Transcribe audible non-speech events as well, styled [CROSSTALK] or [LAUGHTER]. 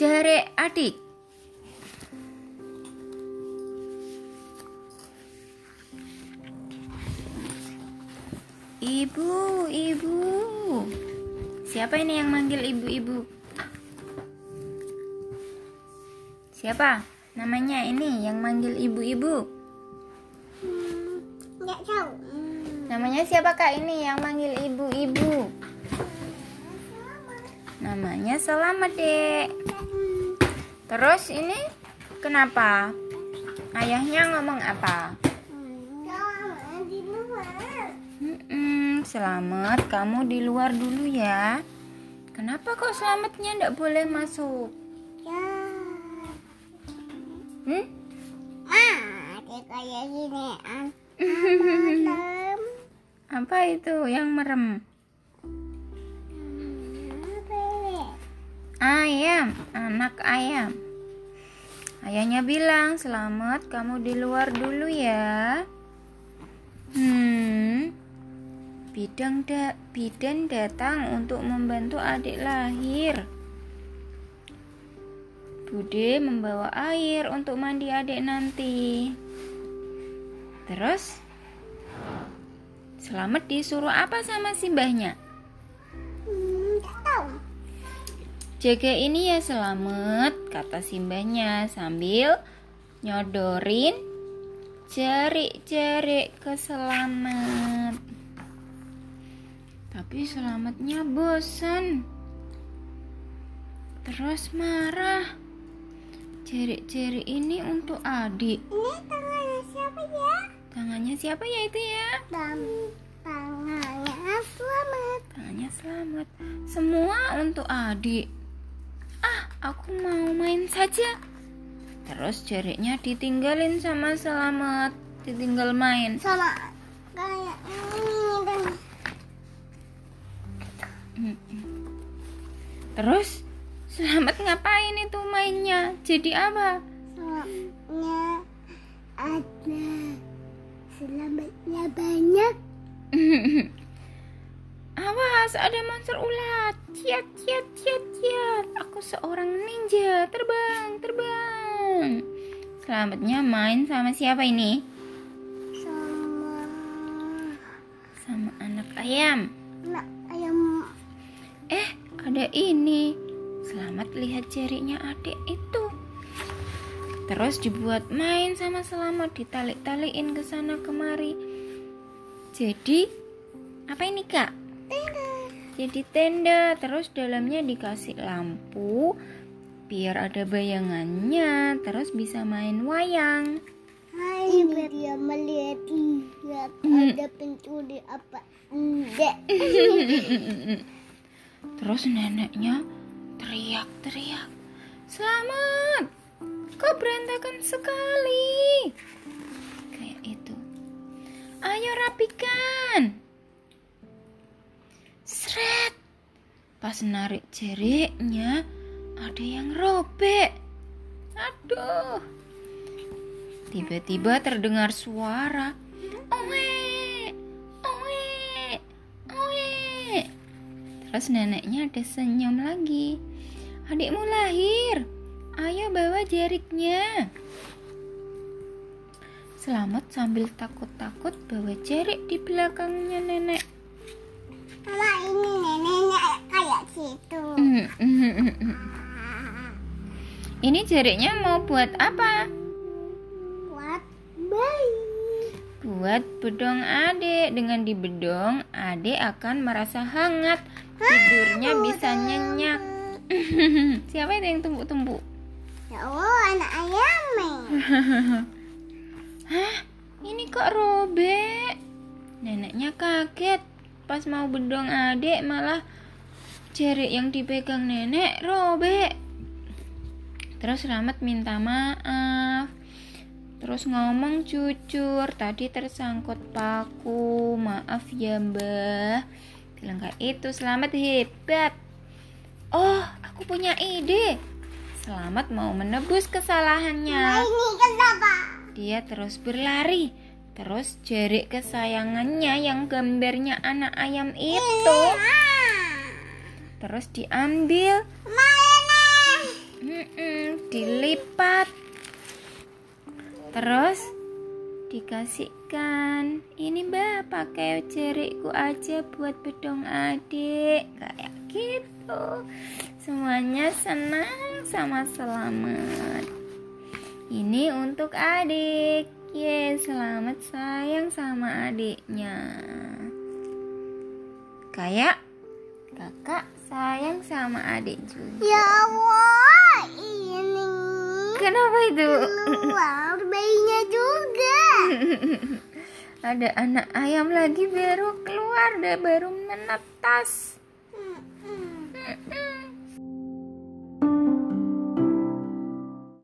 Jare adik. Ibu, ibu. Siapa ini yang manggil ibu-ibu? Siapa? Namanya ini yang manggil ibu-ibu. Nggak tahu. Hmm. Namanya siapa kak ini yang manggil ibu-ibu? Namanya Selamat dek. Terus ini kenapa? Ayahnya ngomong apa? Selamat di luar. Mm-mm, selamat, kamu di luar dulu ya. Kenapa kok selamatnya ndak boleh masuk? Ya. Hmm? Ah, dia kayak gini. Ah. [LAUGHS] Malam. Apa itu yang merem? Ayam, anak ayam. Ayahnya bilang, selamat kamu di luar dulu ya. Hmm, bidang da bidan datang untuk membantu adik lahir. Bude membawa air untuk mandi adik nanti. Terus, selamat disuruh apa sama si mbahnya? Hmm, nggak tahu. Jaga ini ya selamat, kata simbahnya sambil nyodorin jari-jari ke selamat. Tapi selamatnya bosan. Terus marah. Jari-jari ini untuk adik. Ini tangannya siapa ya? Tangannya siapa ya itu ya? Dan tangannya selamat. Tangannya selamat. Semua untuk adik. Aku mau main saja. Terus jariknya ditinggalin sama selamat. Ditinggal main. Sama kayak ini dan Terus selamat ngapain itu mainnya? Jadi apa? Ciat. Aku seorang ninja. Terbang, terbang. Selamatnya main sama siapa ini? Sama Sama anak ayam. anak ayam. Eh, ada ini. Selamat lihat jarinya adik itu. Terus dibuat main sama Selamat, ditalik-talikin ke sana kemari. Jadi, apa ini kak? Jadi tenda, terus dalamnya dikasih lampu biar ada bayangannya, terus bisa main wayang. Hai, dia melihat lihat Hmm. ada pencuri apa enggak. [LAUGHS] Terus neneknya teriak-teriak, Selamat, kok berantakan sekali? Kayak itu. Ayo rapikan. Pas narik jeriknya, ada yang robek. Aduh. Tiba-tiba terdengar suara. Owe, owe, owe. Terus neneknya ada senyum lagi. Adikmu lahir. Ayo bawa jariknya. Selamat sambil takut-takut bawa jarik di belakangnya nenek. Ini jariknya mau buat apa? Buat bayi. Buat bedong adik. Dengan dibedong, adik akan merasa hangat. Tidurnya bisa nyenyak. [LAUGHS] Siapa itu yang tumbuk-tumbuk? Ya Allah, anak ayam. [LAUGHS] Hah? Ini kok robek? Neneknya kaget. Pas mau bedong adik malah jarik yang dipegang nenek robek. Terus Selamat minta maaf. Terus ngomong jujur, tadi tersangkut paku. Maaf ya mbah. Bilang kayak itu, Selamat hebat. Oh, aku punya ide. Selamat mau menebus kesalahannya. Ini kenapa? Dia terus berlari. Terus jarik kesayangannya yang gambarnya anak ayam itu Ah. Terus diambil. Mm-mm, dilipat. Terus dikasihkan. Ini mbak pakai jerikku aja buat bedong adik. Kayak gitu. Semuanya senang sama selamat. Ini untuk adik. Ye selamat sayang sama adiknya. Kayak Kakak sayang sama adik juga. Ya Allah, ini. Kenapa itu? Keluar bayinya juga. [LAUGHS] Ada anak ayam lagi baru keluar deh, baru menetas. Mm -mm.